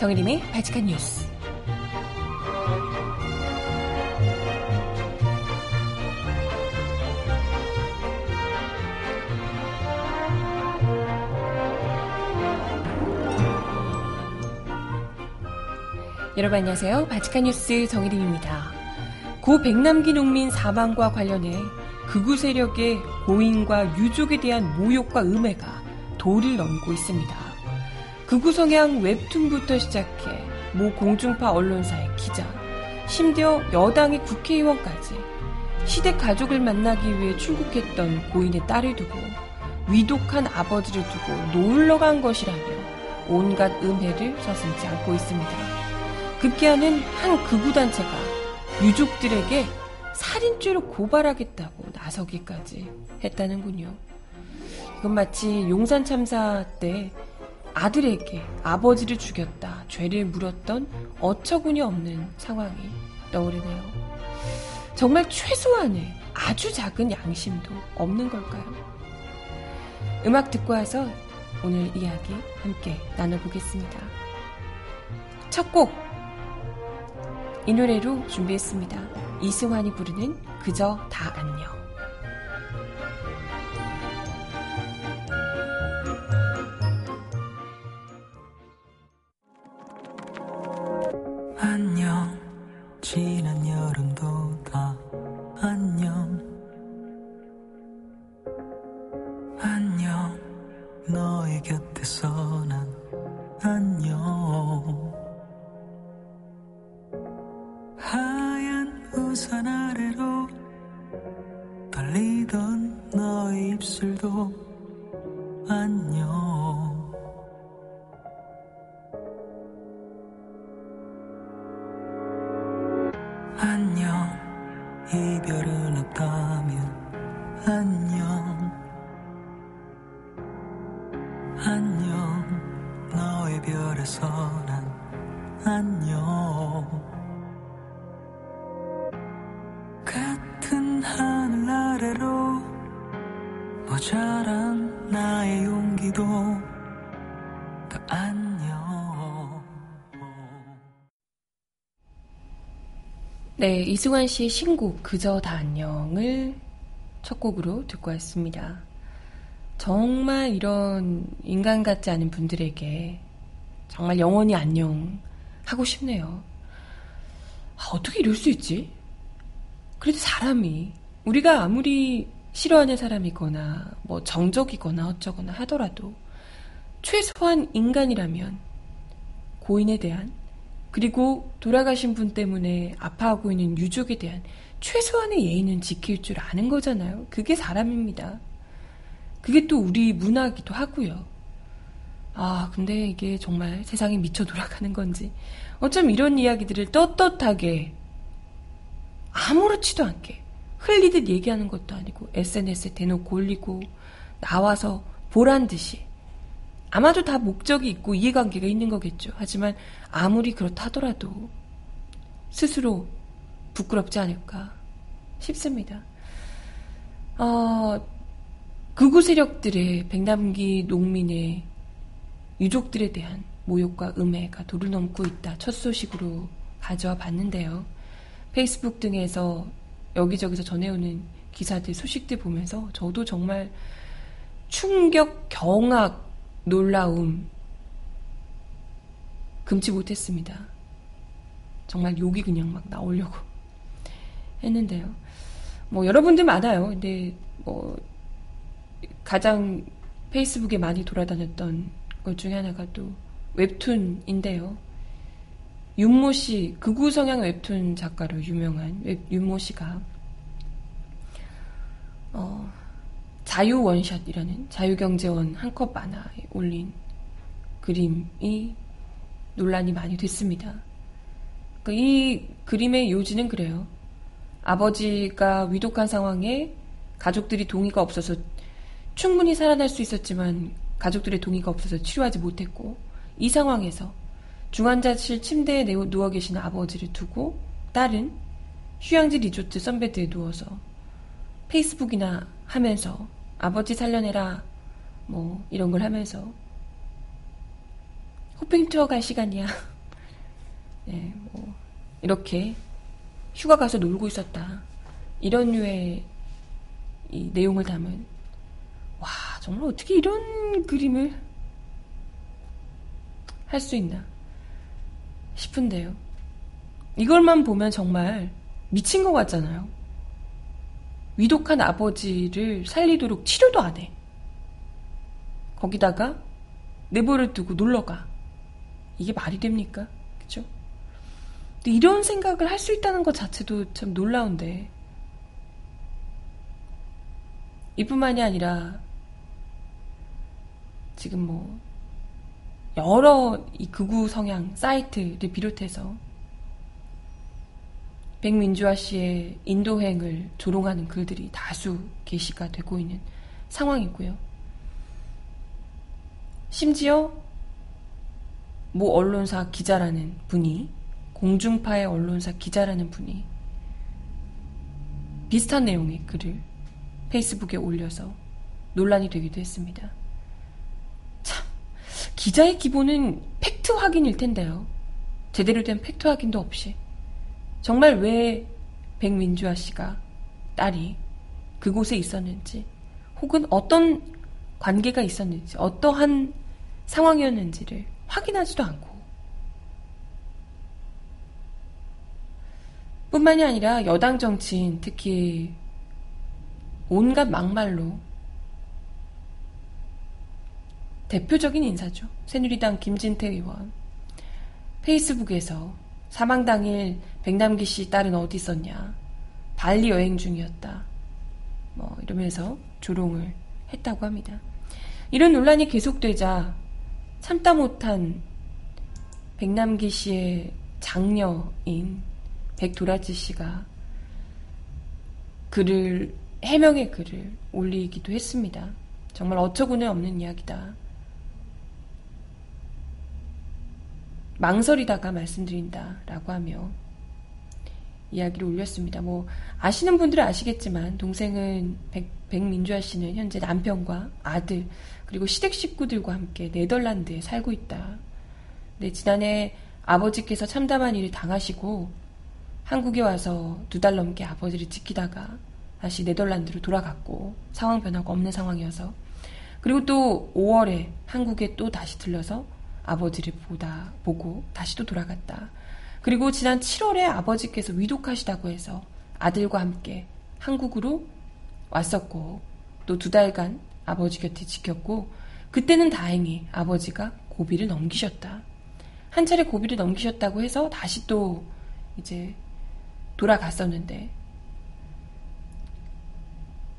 정혜림의 바칙한 뉴스. 여러분 안녕하세요. 바칙한 뉴스 정혜림입니다. 고 백남기 농민 사망과 관련해 극우 세력의 고인과 유족에 대한 모욕과 음해가 도를 넘고 있습니다. 극우 성향 웹툰부터 시작해 모 공중파 언론사의 기자, 심지어 여당의 국회의원까지 시댁 가족을 만나기 위해 출국했던 고인의 딸을 두고 위독한 아버지를 두고 놀러 간 것이라며 온갖 음해를 서슴지 않고 있습니다. 급기야는 한 극우단체가 유족들에게 살인죄로 고발하겠다고 나서기까지 했다는군요. 이건 마치 용산 참사 때 아들에게 아버지를 죽였다, 죄를 물었던 어처구니 없는 상황이 떠오르네요. 정말 최소한의 아주 작은 양심도 없는 걸까요? 음악 듣고 와서 오늘 이야기 함께 나눠보겠습니다. 첫 곡, 이 노래로 준비했습니다. 이승환이 부르는 그저 다 안녕. 우산 아래로 떨리던 너의 입술도 안녕 네, 이승환 씨의 신곡 그저 다 안녕을 첫 곡으로 듣고 왔습니다. 정말 이런 인간 같지 않은 분들에게 정말 영원히 안녕 하고 싶네요. 아, 어떻게 이럴 수 있지? 그래도 사람이 우리가 아무리 싫어하는 사람이거나 뭐 정적이거나 어쩌거나 하더라도 최소한 인간이라면 고인에 대한 그리고 돌아가신 분 때문에 아파하고 있는 유족에 대한 최소한의 예의는 지킬 줄 아는 거잖아요. 그게 사람입니다. 그게 또 우리 문화기도 하고요. 아, 근데 이게 정말 세상이 미쳐 돌아가는 건지. 어쩜 이런 이야기들을 떳떳하게 아무렇지도 않게 흘리듯 얘기하는 것도 아니고 SNS에 대놓고 올리고 나와서 보란 듯이 아마도 다 목적이 있고 이해관계가 있는 거겠죠. 하지만 아무리 그렇다 하더라도 스스로 부끄럽지 않을까 싶습니다. 어, 극우 세력들의 백남기 농민의 유족들에 대한 모욕과 음해가 도를 넘고 있다. 첫 소식으로 가져와 봤는데요. 페이스북 등에서 여기저기서 전해오는 기사들, 소식들 보면서 저도 정말 충격, 경악, 놀라움 금치 못했습니다. 정말 욕이 그냥 막 나오려고 했는데요. 뭐 여러분들 많아요. 근데 뭐 가장 페이스북에 많이 돌아다녔던 것 중에 하나가 또 웹툰인데요. 윤모 씨, 극우 성향 웹툰 작가로 유명한 웹, 윤모 씨가 어, 자유 원샷이라는 자유경제원 한컵 만화에 올린 그림이 논란이 많이 됐습니다. 그러니까 이 그림의 요지는 그래요. 아버지가 위독한 상황에 가족들이 동의가 없어서 충분히 살아날 수 있었지만 가족들의 동의가 없어서 치료하지 못했고 이 상황에서 중환자실 침대에 누워 계신 아버지를 두고 딸은 휴양지 리조트 선베드에 누워서 페이스북이나 하면서 아버지 살려내라 뭐 이런 걸 하면서 쇼핑 투어 갈 시간이야. 네, 뭐 이렇게 휴가 가서 놀고 있었다. 이런 류의 이 내용을 담은 와 정말 어떻게 이런 그림을 할 수 있나 싶은데요. 이걸만 보면 정말 미친 것 같잖아요. 위독한 아버지를 살리도록 치료도 안 해. 거기다가 내버려 두고 놀러가. 이게 말이 됩니까? 그쵸? 근데 이런 생각을 할 수 있다는 것 자체도 참 놀라운데. 이뿐만이 아니라 지금 뭐 여러 이 극우 성향 사이트를 비롯해서 백민주아 씨의 인도행을 조롱하는 글들이 다수 게시가 되고 있는 상황이고요. 심지어 모 언론사 기자라는 분이 공중파의 언론사 기자라는 분이 비슷한 내용의 글을 페이스북에 올려서 논란이 되기도 했습니다. 참, 기자의 기본은 팩트 확인일 텐데요. 제대로 된 팩트 확인도 없이 정말 왜 백민주화 씨가 딸이 그곳에 있었는지 혹은 어떤 관계가 있었는지 어떠한 상황이었는지를 확인하지도 않고 뿐만이 아니라 여당 정치인 특히 온갖 막말로 대표적인 인사죠. 새누리당 김진태 의원 페이스북에서 사망 당일 백남기 씨 딸은 어디 있었냐. 발리 여행 중이었다. 뭐 이러면서 조롱을 했다고 합니다. 이런 논란이 계속되자 참다 못한 백남기 씨의 장녀인 백도라지 씨가 글을 해명의 글을 올리기도 했습니다. 정말 어처구니 없는 이야기다. 망설이다가 말씀드린다라고 하며 이야기를 올렸습니다. 뭐 아시는 분들은 아시겠지만 동생은 백, 백민주아 씨는 현재 남편과 아들 그리고 시댁 식구들과 함께 네덜란드에 살고 있다. 네, 지난해 아버지께서 참담한 일을 당하시고 한국에 와서 두 달 넘게 아버지를 지키다가 다시 네덜란드로 돌아갔고 상황 변화가 없는 상황이어서 그리고 또 5월에 한국에 또 다시 들러서 아버지를 보다 보고 다시 또 돌아갔다. 그리고 지난 7월에 아버지께서 위독하시다고 해서 아들과 함께 한국으로 왔었고 또 두 달간 아버지 곁에 지켰고 그때는 다행히 아버지가 고비를 넘기셨다. 한 차례 고비를 넘기셨다고 해서 다시 또 이제 돌아갔었는데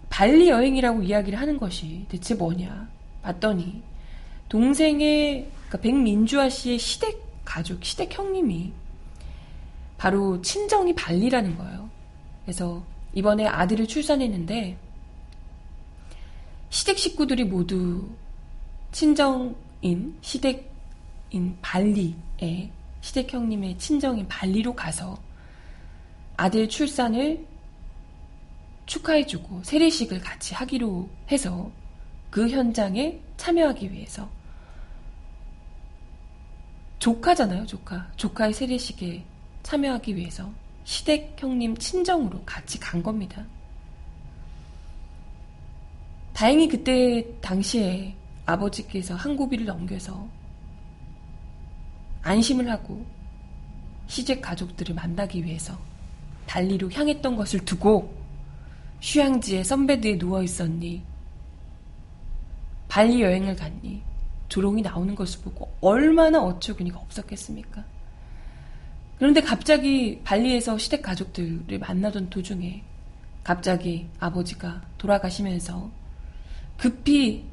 발리 여행이라고 이야기를 하는 것이 대체 뭐냐 봤더니 동생의 그러니까 백민주아 씨의 시댁 가족, 시댁 형님이 바로 친정이 발리라는 거예요. 그래서 이번에 아들을 출산했는데 시댁 식구들이 모두 친정인 시댁인 발리에 시댁 형님의 친정인 발리로 가서 아들 출산을 축하해주고 세례식을 같이 하기로 해서 그 현장에 참여하기 위해서 조카잖아요, 조카. 조카의 세례식에 참여하기 위해서 시댁 형님 친정으로 같이 간 겁니다. 다행히 그때 당시에 아버지께서 한 고비를 넘겨서 안심을 하고 시댁 가족들을 만나기 위해서 달리로 향했던 것을 두고 휴양지에 선베드에 누워 있었니? 발리 여행을 갔니? 조롱이 나오는 것을 보고 얼마나 어처구니가 없었겠습니까? 그런데 갑자기 발리에서 시댁 가족들을 만나던 도중에 갑자기 아버지가 돌아가시면서 급히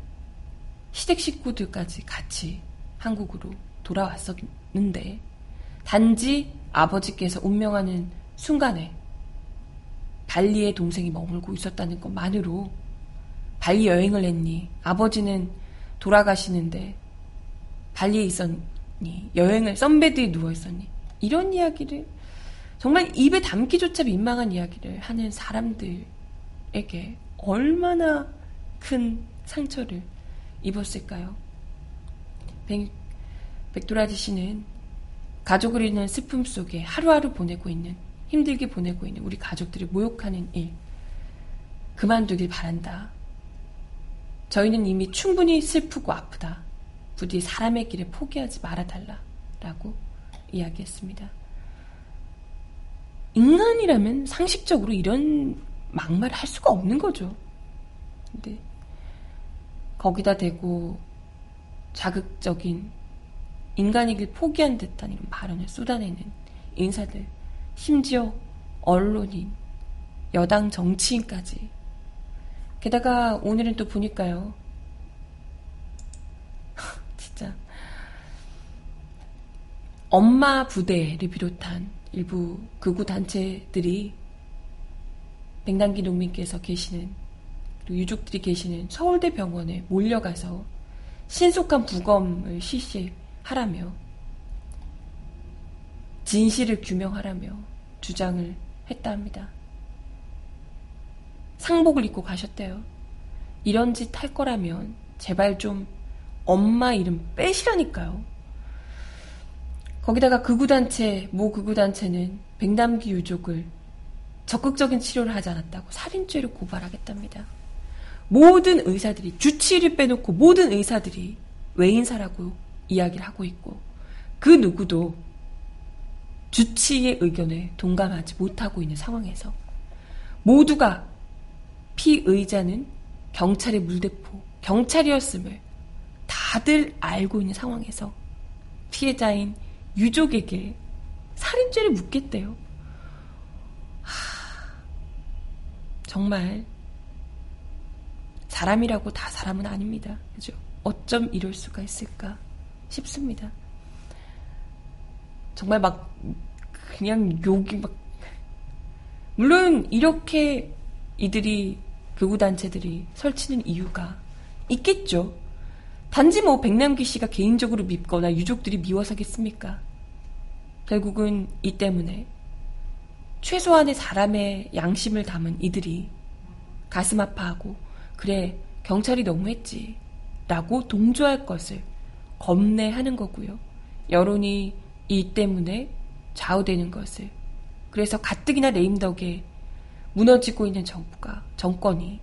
시댁 식구들까지 같이 한국으로 돌아왔었는데 단지 아버지께서 운명하는 순간에 발리의 동생이 머물고 있었다는 것만으로 발리 여행을 했니? 아버지는 돌아가시는데 발리에 있었니? 여행을 썬베드에 누워 있었니? 이런 이야기를 정말 입에 담기조차 민망한 이야기를 하는 사람들에게 얼마나 큰 상처를 입었을까요? 백, 백도라지 씨는 가족을 잃는 슬픔 속에 하루하루 보내고 있는 힘들게 보내고 있는 우리 가족들을 모욕하는 일 그만두길 바란다. 저희는 이미 충분히 슬프고 아프다. 부디 사람의 길에 포기하지 말아달라. 라고 이야기했습니다. 인간이라면 상식적으로 이런 막말을 할 수가 없는 거죠. 근데 거기다 대고 자극적인 인간이길 포기한 듯한 이런 발언을 쏟아내는 인사들, 심지어 언론인, 여당 정치인까지. 게다가 오늘은 또 보니까요. 진짜. 엄마 부대를 비롯한 일부 극우 단체들이 백남기 농민께서 계시는 그리고 유족들이 계시는 서울대 병원에 몰려가서 신속한 부검을 실시하라며 진실을 규명하라며 주장을 했다 합니다. 상복을 입고 가셨대요. 이런 짓 할 거라면 제발 좀 엄마 이름 빼시라니까요. 거기다가 극우단체, 모 극우단체는 백남기 유족을 적극적인 치료를 하지 않았다고 살인죄로 고발하겠답니다. 모든 의사들이 주치의를 빼놓고 모든 의사들이 외인사라고 이야기를 하고 있고 그 누구도 주치의의 의견에 동감하지 못하고 있는 상황에서 모두가 피의자는 경찰의 물대포, 경찰이었음을 다들 알고 있는 상황에서 피해자인 유족에게 살인죄를 묻겠대요. 하, 정말 사람이라고 다 사람은 아닙니다. 그죠? 어쩜 이럴 수가 있을까 싶습니다. 정말 막 그냥 욕이 막 물론 이렇게 이들이 극우단체들이 설치는 이유가 있겠죠. 단지 뭐 백남기 씨가 개인적으로 밉거나 유족들이 미워서겠습니까? 결국은 이 때문에 최소한의 사람의 양심을 담은 이들이 가슴 아파하고 그래 경찰이 너무했지 라고 동조할 것을 겁내하는 거고요. 여론이 이 때문에 좌우되는 것을 그래서 가뜩이나 레임덕에 무너지고 있는 정부가 정권이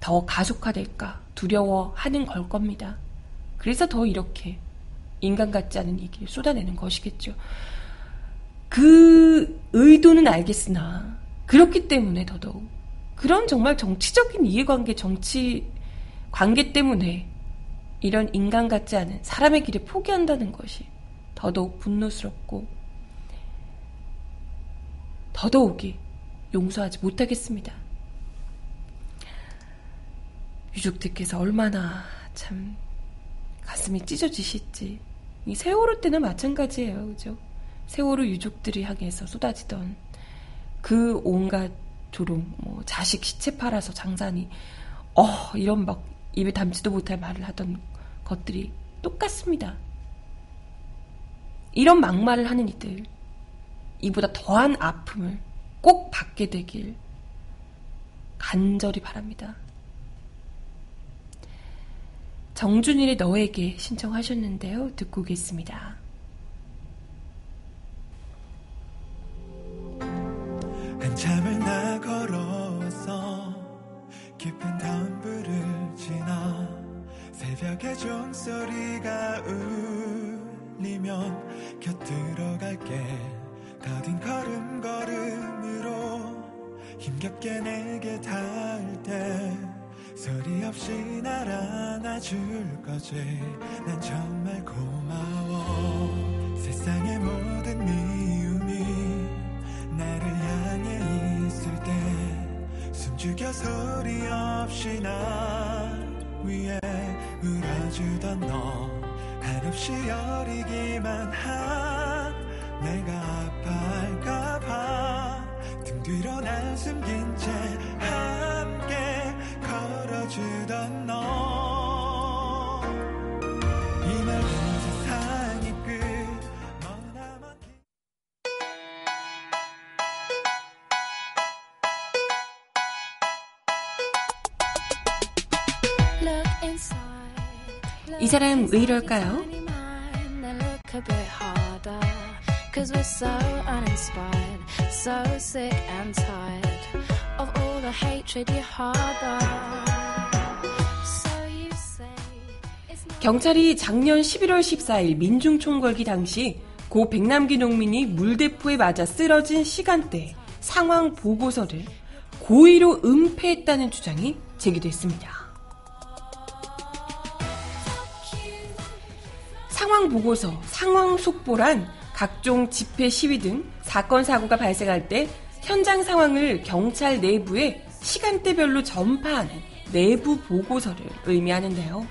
더 가속화될까 두려워하는 걸 겁니다. 그래서 더 이렇게 인간 같지 않은 얘기를 쏟아내는 것이겠죠. 그 의도는 알겠으나 그렇기 때문에 더더욱 그런 정말 정치적인 이해관계, 정치 관계 때문에 이런 인간 같지 않은 사람의 길에 포기한다는 것이 더더욱 분노스럽고 더더욱이 용서하지 못하겠습니다. 유족들께서 얼마나 참 가슴이 찢어지실지 이 세월호 때는 마찬가지예요. 그죠? 세월호 유족들이 향해서 쏟아지던 그 온갖 조롱, 뭐 자식 시체 팔아서 장산이 어 이런 막 입에 담지도 못할 말을 하던 것들이 똑같습니다. 이런 막말을 하는 이들 이보다 더한 아픔을 꼭 받게 되길 간절히 바랍니다. 정준일의 너에게 신청하셨는데요. 듣고 오겠습니다. 한참을 나 걸어왔어 깊은 담불을 지나 새벽의 종소리가 울리면 곁들어 갈게 더딘 걸음걸음으로 힘겹게 내게 닿을 때 소리 없이 날 안아줄 거지. 난 정말 고마워. 세상의 모든 미움이 나를 향해 있을 때 숨죽여 소리 없이 나 위에 울어주던 너 한없이 어리기만 한 내가 아파할까봐. 등 뒤로 날 숨긴 채 함께 걸어주던 너. 이날은 세상이 끝. 머나먼 길이 사람 왜 이럴까요? Cause we're so uninspired, so sick and tired of all the hatred you harbor. 경찰이 작년 11월 14일 민중총궐기 당시 고 백남기 농민이 물대포에 맞아 쓰러진 시간대 상황 보고서를 고의로 은폐했다는 주장이 제기됐습니다. 상황 보고서, 상황 속보란 각종 집회 시위 등 사건 사고가 발생할 때 현장 상황을 경찰 내부에 시간대별로 전파하는 내부 보고서를 의미하는데요.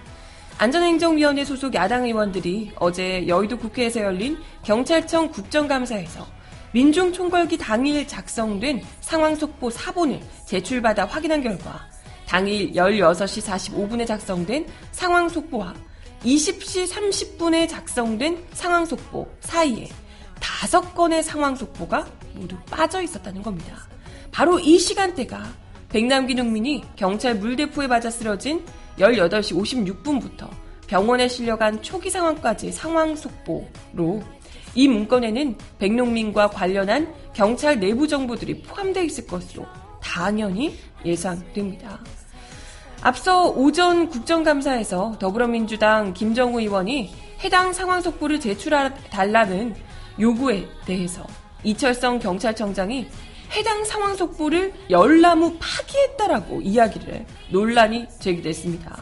안전행정위원회 소속 야당 의원들이 어제 여의도 국회에서 열린 경찰청 국정감사에서 민중총궐기 당일 작성된 상황 속보 사본을 제출받아 확인한 결과 당일 16시 45분에 작성된 상황 속보와 20시 30분에 작성된 상황 속보 사이에 다섯 건의 상황 속보가 모두 빠져 있었다는 겁니다. 바로 이 시간대가 백남기 농민이 경찰 물대포에 맞아 쓰러진 18시 56분부터 병원에 실려간 초기 상황까지의 상황 속보로 이 문건에는 백농민과 관련한 경찰 내부 정보들이 포함되어 있을 것으로 당연히 예상됩니다. 앞서 오전 국정감사에서 더불어민주당 김정우 의원이 해당 상황 속보를 제출해달라는 요구에 대해서 이철성 경찰청장이 해당 상황 속보를 열나무 파기했다라고 이야기를 해 논란이 제기됐습니다.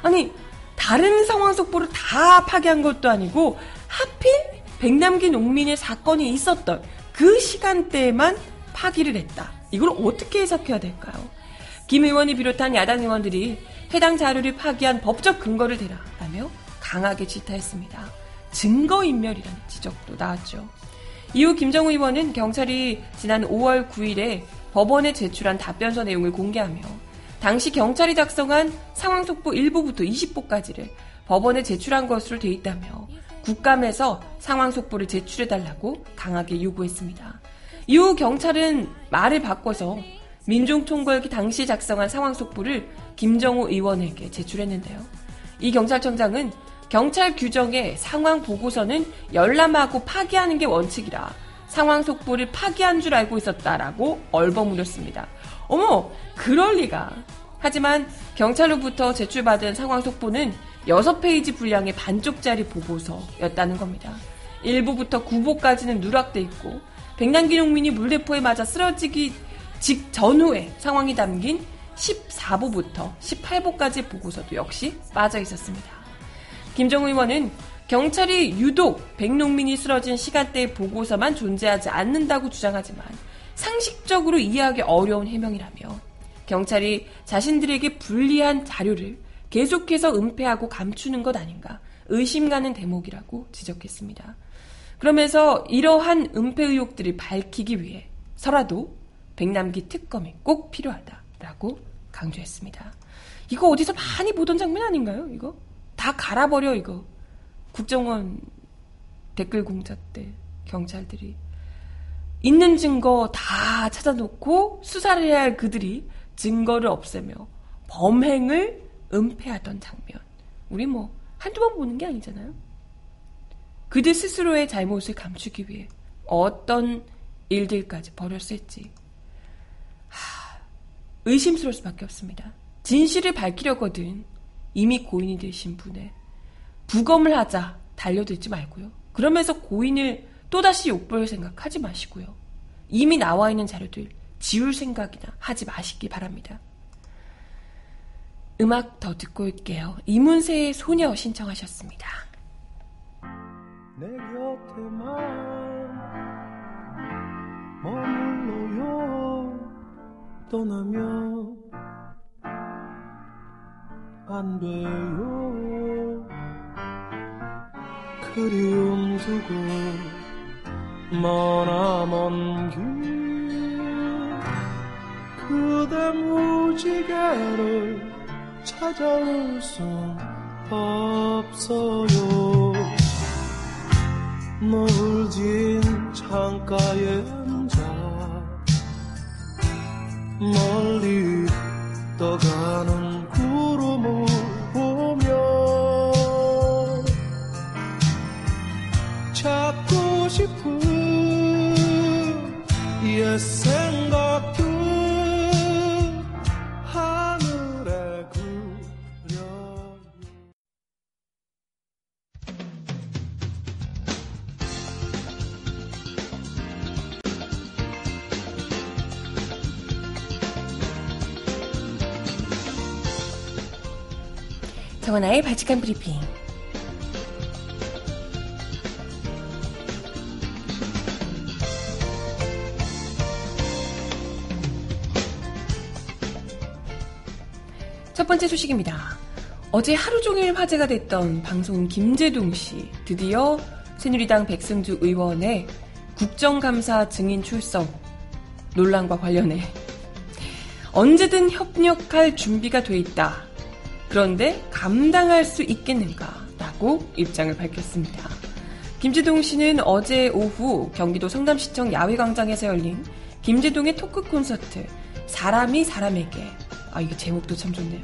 아니 다른 상황 속보를 다 파기한 것도 아니고 하필 백남기 농민의 사건이 있었던 그 시간대에만 파기를 했다. 이걸 어떻게 해석해야 될까요? 김 의원이 비롯한 야당 의원들이 해당 자료를 파기한 법적 근거를 대라라며 강하게 질타했습니다. 증거인멸이라는 지적도 나왔죠. 이후 김정우 의원은 경찰이 지난 5월 9일에 법원에 제출한 답변서 내용을 공개하며 당시 경찰이 작성한 상황 속보 1부부터 20부까지를 법원에 제출한 것으로 돼 있다며 국감에서 상황 속보를 제출해달라고 강하게 요구했습니다. 이후 경찰은 말을 바꿔서 민중총궐기 당시 작성한 상황 속보를 김정우 의원에게 제출했는데요. 이 경찰청장은 경찰 규정에 상황 보고서는 열람하고 파기하는 게 원칙이라 상황 속보를 파기한 줄 알고 있었다라고 얼버무렸습니다. 어머, 그럴 리가. 하지만 경찰로부터 제출받은 상황 속보는 6페이지 분량의 반쪽짜리 보고서였다는 겁니다. 1부부터 9부까지는 누락돼 있고 백남기 농민이 물대포에 맞아 쓰러지기 직 전후의 상황이 담긴 14부부터 18부까지 보고서도 역시 빠져 있었습니다. 김정우 의원은 경찰이 유독 백농민이 쓰러진 시간대의 보고서만 존재하지 않는다고 주장하지만 상식적으로 이해하기 어려운 해명이라며 경찰이 자신들에게 불리한 자료를 계속해서 은폐하고 감추는 것 아닌가 의심 가는 대목이라고 지적했습니다. 그러면서 이러한 은폐 의혹들을 밝히기 위해 서라도 백남기 특검이 꼭 필요하다라고 강조했습니다. 이거 어디서 많이 보던 장면 아닌가요? 이거 다 갈아버려 이거 국정원 댓글 공작 때 경찰들이 있는 증거 다 찾아놓고 수사를 해야 할 그들이 증거를 없애며 범행을 은폐하던 장면. 우리 뭐 한두 번 보는 게 아니잖아요. 그들 스스로의 잘못을 감추기 위해 어떤 일들까지 벌였을지 하, 의심스러울 수밖에 없습니다. 진실을 밝히려거든 이미 고인이 되신 분의 부검을 하자 달려들지 말고요. 그러면서 고인을 또다시 욕볼 생각 하지 마시고요. 이미 나와 있는 자료들 지울 생각이나 하지 마시기 바랍니다. 음악 더 듣고 올게요. 이문세의 소녀 신청하셨습니다. 내 곁에만 머물러요 떠나면 안 돼요. 그리움 두고 머나 먼 길 그대 무지개를 찾아올 순 없어요. 노을 진 창가에 멀리 떠가는 구름을 보며 찾고 싶은 정원아의 바칙한 브리핑. 첫 번째 소식입니다. 어제 하루 종일 화제가 됐던 방송 김재동 씨 드디어 새누리당 백승주 의원의 국정감사 증인 출석 논란과 관련해 언제든 협력할 준비가 돼 있다. 그런데 감당할 수 있겠는가? 라고 입장을 밝혔습니다. 김재동 씨는 어제 오후 경기도 성남시청 야외광장에서 열린 김재동의 토크 콘서트 사람이 사람에게 아 이게 제목도 참 좋네요.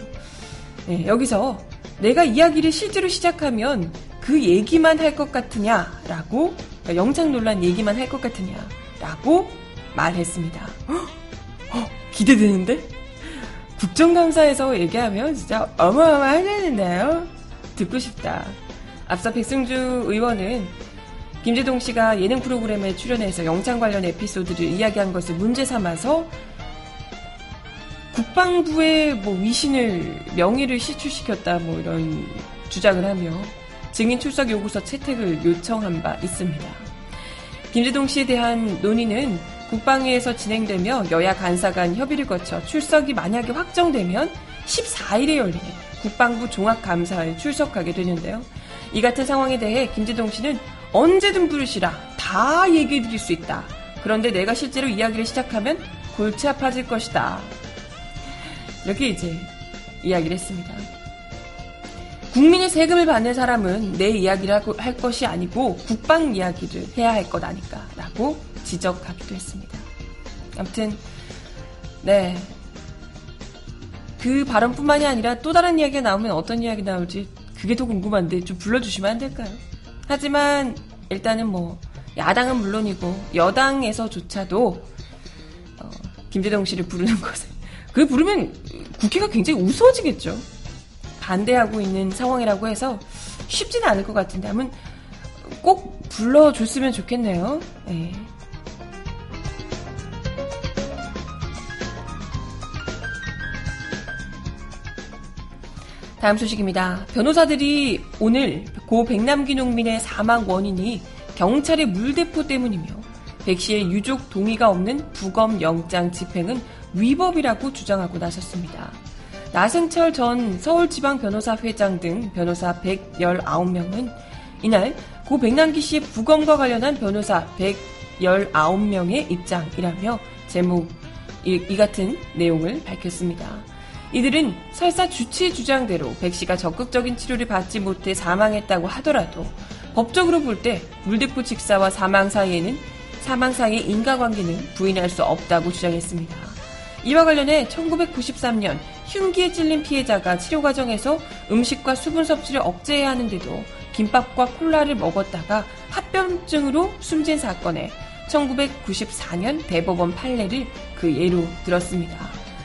네, 여기서 내가 이야기를 실제로 시작하면 그 얘기만 할 것 같으냐라고 그러니까 영창 논란 얘기만 할 것 같으냐라고 말했습니다. 헉, 헉, 기대되는데? 국정감사에서 얘기하면 진짜 어마어마하겠는데요? 듣고 싶다. 앞서 백승주 의원은 김재동 씨가 예능 프로그램에 출연해서 영창 관련 에피소드를 이야기한 것을 문제 삼아서 국방부의 뭐 위신을 명의를 시출시켰다 뭐 이런 주장을 하며 증인 출석 요구서 채택을 요청한 바 있습니다. 김재동 씨에 대한 논의는 국방위에서 진행되며 여야 간사 간 협의를 거쳐 출석이 만약에 확정되면 14일에 열리는 국방부 종합감사에 출석하게 되는데요. 이 같은 상황에 대해 김재동 씨는 언제든 부르시라 다 얘기해 드릴 수 있다. 그런데 내가 실제로 이야기를 시작하면 골치 아파질 것이다. 이렇게 이제 이야기를 했습니다. 국민의 세금을 받는 사람은 내 이야기를 할 것이 아니고 국방 이야기를 해야 할 것 아닐까 라고 지적하기도 했습니다. 아무튼 네. 그 발언뿐만이 아니라 또 다른 이야기가 나오면 어떤 이야기 나올지 그게 더 궁금한데 좀 불러주시면 안 될까요? 하지만 일단은 뭐 야당은 물론이고 여당에서조차도 어, 김재동 씨를 부르는 것을 그 부르면 국회가 굉장히 우스워지겠죠. 반대하고 있는 상황이라고 해서 쉽지는 않을 것 같은데 한번 꼭 불러줬으면 좋겠네요. 네. 다음 소식입니다. 변호사들이 오늘 고 백남기 농민의 사망 원인이 경찰의 물대포 때문이며 백 씨의 유족 동의가 없는 부검 영장 집행은 위법이라고 주장하고 나섰습니다. 나승철 전 서울지방변호사 회장 등 변호사 119명은 이날 고 백남기 씨의 부검과 관련한 변호사 119명의 입장이라며 제목 이, 이 같은 내용을 밝혔습니다. 이들은 설사 주치 주장대로 백 씨가 적극적인 치료를 받지 못해 사망했다고 하더라도 법적으로 볼 때 물대포 직사와 사망 사이에는 사망 사이의 인과관계는 부인할 수 없다고 주장했습니다. 이와 관련해 1993년 흉기에 찔린 피해자가 치료 과정에서 음식과 수분 섭취를 억제해야 하는데도 김밥과 콜라를 먹었다가 합병증으로 숨진 사건에 1994년 대법원 판례를 그 예로 들었습니다.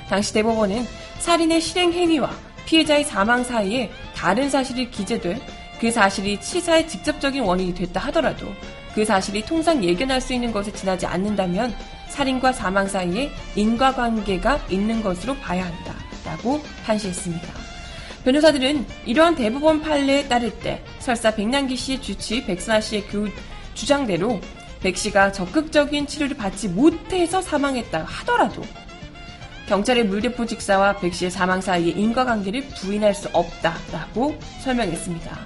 당시 대법원은 살인의 실행 행위와 피해자의 사망 사이에 다른 사실이 기재돼 그 사실이 치사의 직접적인 원인이 됐다 하더라도 그 사실이 통상 예견할 수 있는 것에 지나지 않는다면 살인과 사망 사이에 인과관계가 있는 것으로 봐야 한다. 라고 판시했습니다. 변호사들은 이러한 대법원 판례에 따를 때 설사 백남기 씨의 주치 백선아 씨의 그 주장대로 백 씨가 적극적인 치료를 받지 못해서 사망했다 하더라도 경찰의 물대포 직사와 백 씨의 사망 사이의 인과관계를 부인할 수 없다라고 설명했습니다.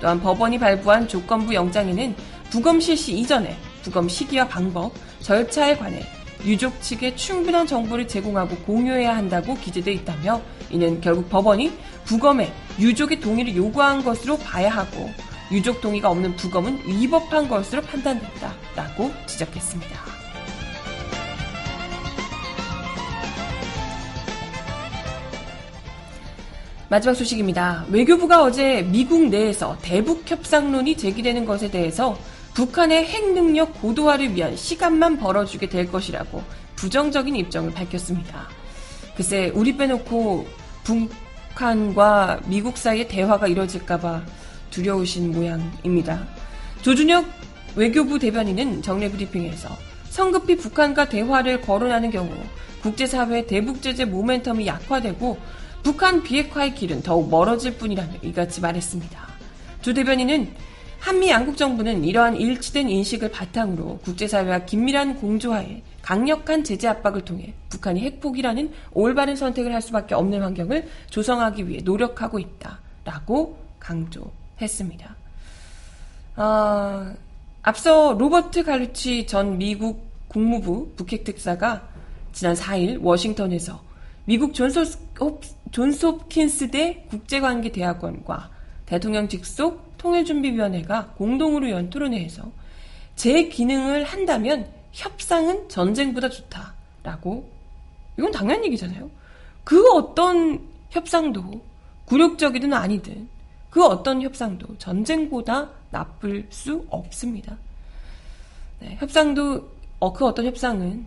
또한 법원이 발부한 조건부 영장에는 부검 실시 이전에 부검 시기와 방법, 절차에 관해 유족 측에 충분한 정보를 제공하고 공유해야 한다고 기재되어 있다며 이는 결국 법원이 부검에 유족의 동의를 요구한 것으로 봐야 하고 유족 동의가 없는 부검은 위법한 것으로 판단된다라고 지적했습니다. 마지막 소식입니다. 외교부가 어제 미국 내에서 대북 협상론이 제기되는 것에 대해서 북한의 핵 능력 고도화를 위한 시간만 벌어주게 될 것이라고 부정적인 입장을 밝혔습니다. 글쎄, 우리 빼놓고 북한과 미국 사이의 대화가 이뤄질까봐 두려우신 모양입니다. 조준혁 외교부 대변인은 정례 브리핑에서 성급히 북한과 대화를 거론하는 경우 국제사회 대북제재 모멘텀이 약화되고 북한 비핵화의 길은 더욱 멀어질 뿐이라며 이같이 말했습니다. 조 대변인은 한미 양국 정부는 이러한 일치된 인식을 바탕으로 국제사회와 긴밀한 공조하에 강력한 제재 압박을 통해 북한이 핵포기라는 올바른 선택을 할 수밖에 없는 환경을 조성하기 위해 노력하고 있다라고 강조했습니다. 아, 앞서 로버트 갈루치 전 미국 국무부 북핵 특사가 지난 4일 워싱턴에서 미국 존스 홉킨스 대 국제관계대학원과 대통령 직속 통일준비위원회가 공동으로 연 토론회에서 제 기능을 한다면 협상은 전쟁보다 좋다라고 이건 당연한 얘기잖아요. 그 어떤 협상도 굴욕적이든 아니든 그 어떤 협상도 전쟁보다 나쁠 수 없습니다. 네, 협상도 어, 그 어떤 협상은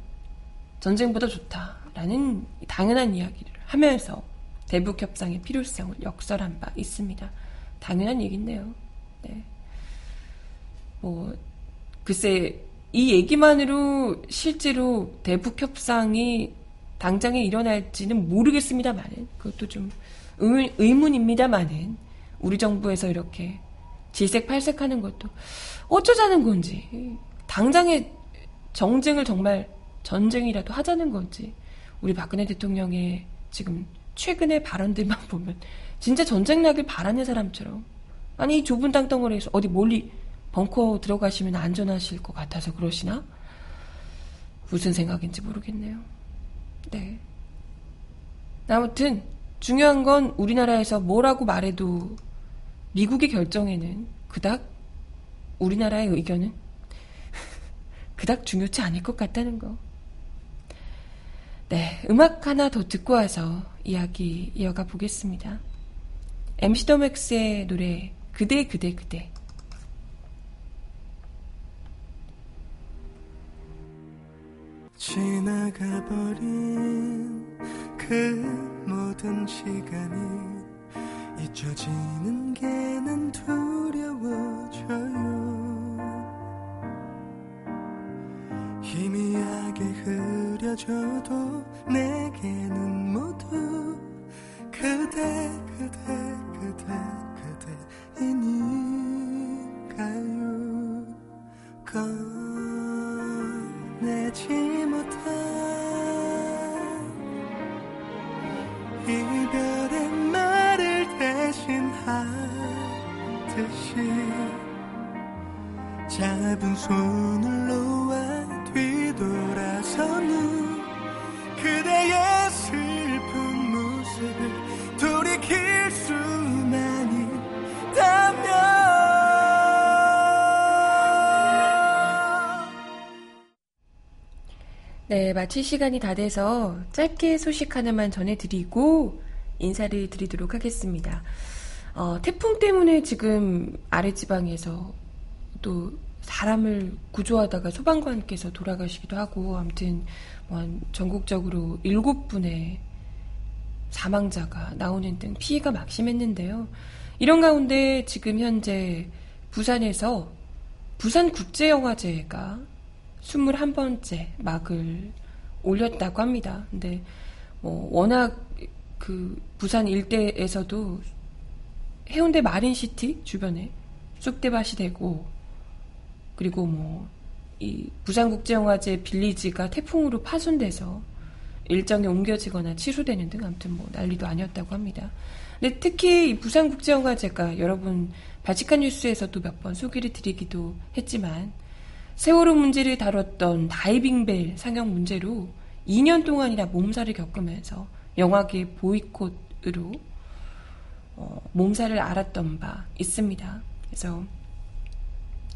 전쟁보다 좋다 라는 당연한 이야기를 하면서 대북 협상의 필요성을 역설한 바 있습니다. 당연한 얘기인데요. 네. 뭐 글쎄 이 얘기만으로 실제로 대북 협상이 당장에 일어날지는 모르겠습니다만은 그것도 좀 의, 의문입니다만은 우리 정부에서 이렇게 질색팔색 하는 것도 어쩌자는 건지 당장에 정쟁을 정말 전쟁이라도 하자는 건지 우리 박근혜 대통령의 지금 최근의 발언들만 보면 진짜 전쟁 나길 바라는 사람처럼 아니 이 좁은 땅덩어리에서 어디 멀리 벙커 들어가시면 안전하실 것 같아서 그러시나? 무슨 생각인지 모르겠네요. 네. 아무튼 중요한 건 우리나라에서 뭐라고 말해도 미국의 결정에는 그닥 우리나라의 의견은 그닥 중요치 않을 것 같다는 거. 네, 음악 하나 더 듣고 와서 이야기 이어가 보겠습니다. MC 더맥스의 노래 그대 그대 그대 지나가버린 그 모든 시간이 잊혀지는 게 난 두려워져요 희미하게 흐려져도 내게는 모두 그대 그대 그대 그대이니까요. 꺼내지 못한 이별의 말을 대신하듯이 손을 놓 네, 마칠 시간이 다 돼서 짧게 소식 하나만 전해드리고 인사를 드리도록 하겠습니다. 어, 태풍 때문에 지금 아랫지방에서 또 사람을 구조하다가 소방관께서 돌아가시기도 하고 아무튼 뭐 전국적으로 일곱 분의 사망자가 나오는 등 피해가 막심했는데요. 이런 가운데 지금 현재 부산에서 부산국제영화제가 21번째 막을 올렸다고 합니다. 근데 뭐 워낙 그 부산 일대에서도 해운대 마린시티 주변에 쑥대밭이 되고 그리고 뭐 이 부산국제영화제 빌리지가 태풍으로 파손돼서 일정이 옮겨지거나 취소되는 등 아무튼 뭐 난리도 아니었다고 합니다. 근데 특히 이 부산국제영화제가 여러분 바치칸 뉴스에서도 몇 번 소개를 드리기도 했지만 세월호 문제를 다뤘던 다이빙벨 상영 문제로 2년 동안이나 몸살을 겪으면서 영화계 보이콧으로 어, 몸살을 앓았던 바 있습니다. 그래서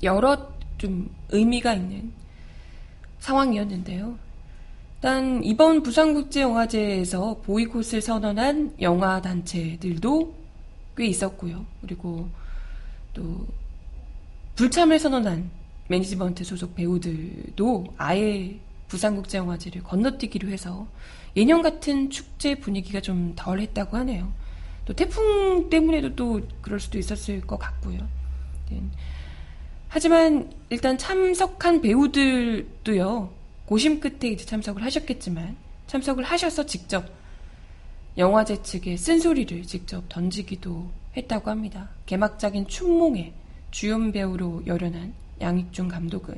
여러 좀 의미가 있는 상황이었는데요. 일단 이번 부산국제영화제에서 보이콧을 선언한 영화 단체들도 꽤 있었고요. 그리고 또 불참을 선언한 매니지먼트 소속 배우들도 아예 부산국제영화제를 건너뛰기로 해서 예년 같은 축제 분위기가 좀 덜 했다고 하네요. 또 태풍 때문에도 또 그럴 수도 있었을 것 같고요. 네. 하지만 일단 참석한 배우들도요, 고심 끝에 이제 참석을 하셨겠지만, 참석을 하셔서 직접 영화제 측에 쓴소리를 직접 던지기도 했다고 합니다. 개막작인 춘몽에 주연 배우로 열연한 양익중 감독은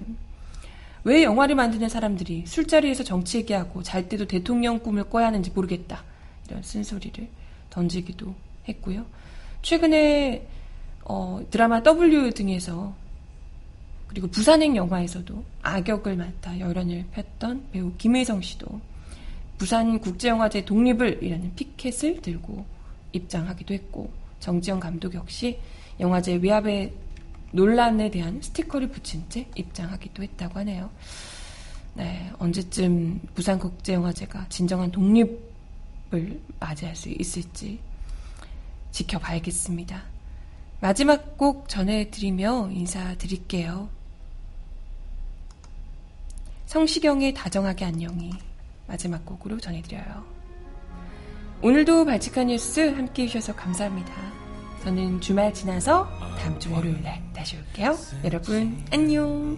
왜 영화를 만드는 사람들이 술자리에서 정치 얘기하고 잘 때도 대통령 꿈을 꿔야 하는지 모르겠다. 이런 쓴소리를 던지기도 했고요. 최근에 어, 드라마 W 등에서 그리고 부산행 영화에서도 악역을 맡아 열연을 폈던 배우 김혜성 씨도 부산 국제영화제 독립을 이라는 피켓을 들고 입장하기도 했고 정지영 감독 역시 영화제 외압의 논란에 대한 스티커를 붙인 채 입장하기도 했다고 하네요. 네, 언제쯤 부산국제영화제가 진정한 독립을 맞이할 수 있을지 지켜봐야겠습니다. 마지막 곡 전해드리며 인사드릴게요. 성시경의 다정하게 안녕이 마지막 곡으로 전해드려요. 오늘도 발칙한 뉴스 함께 해주셔서 감사합니다. 저는 주말 지나서 다음 주 월요일에 다시 올게요. 여러분, 안녕.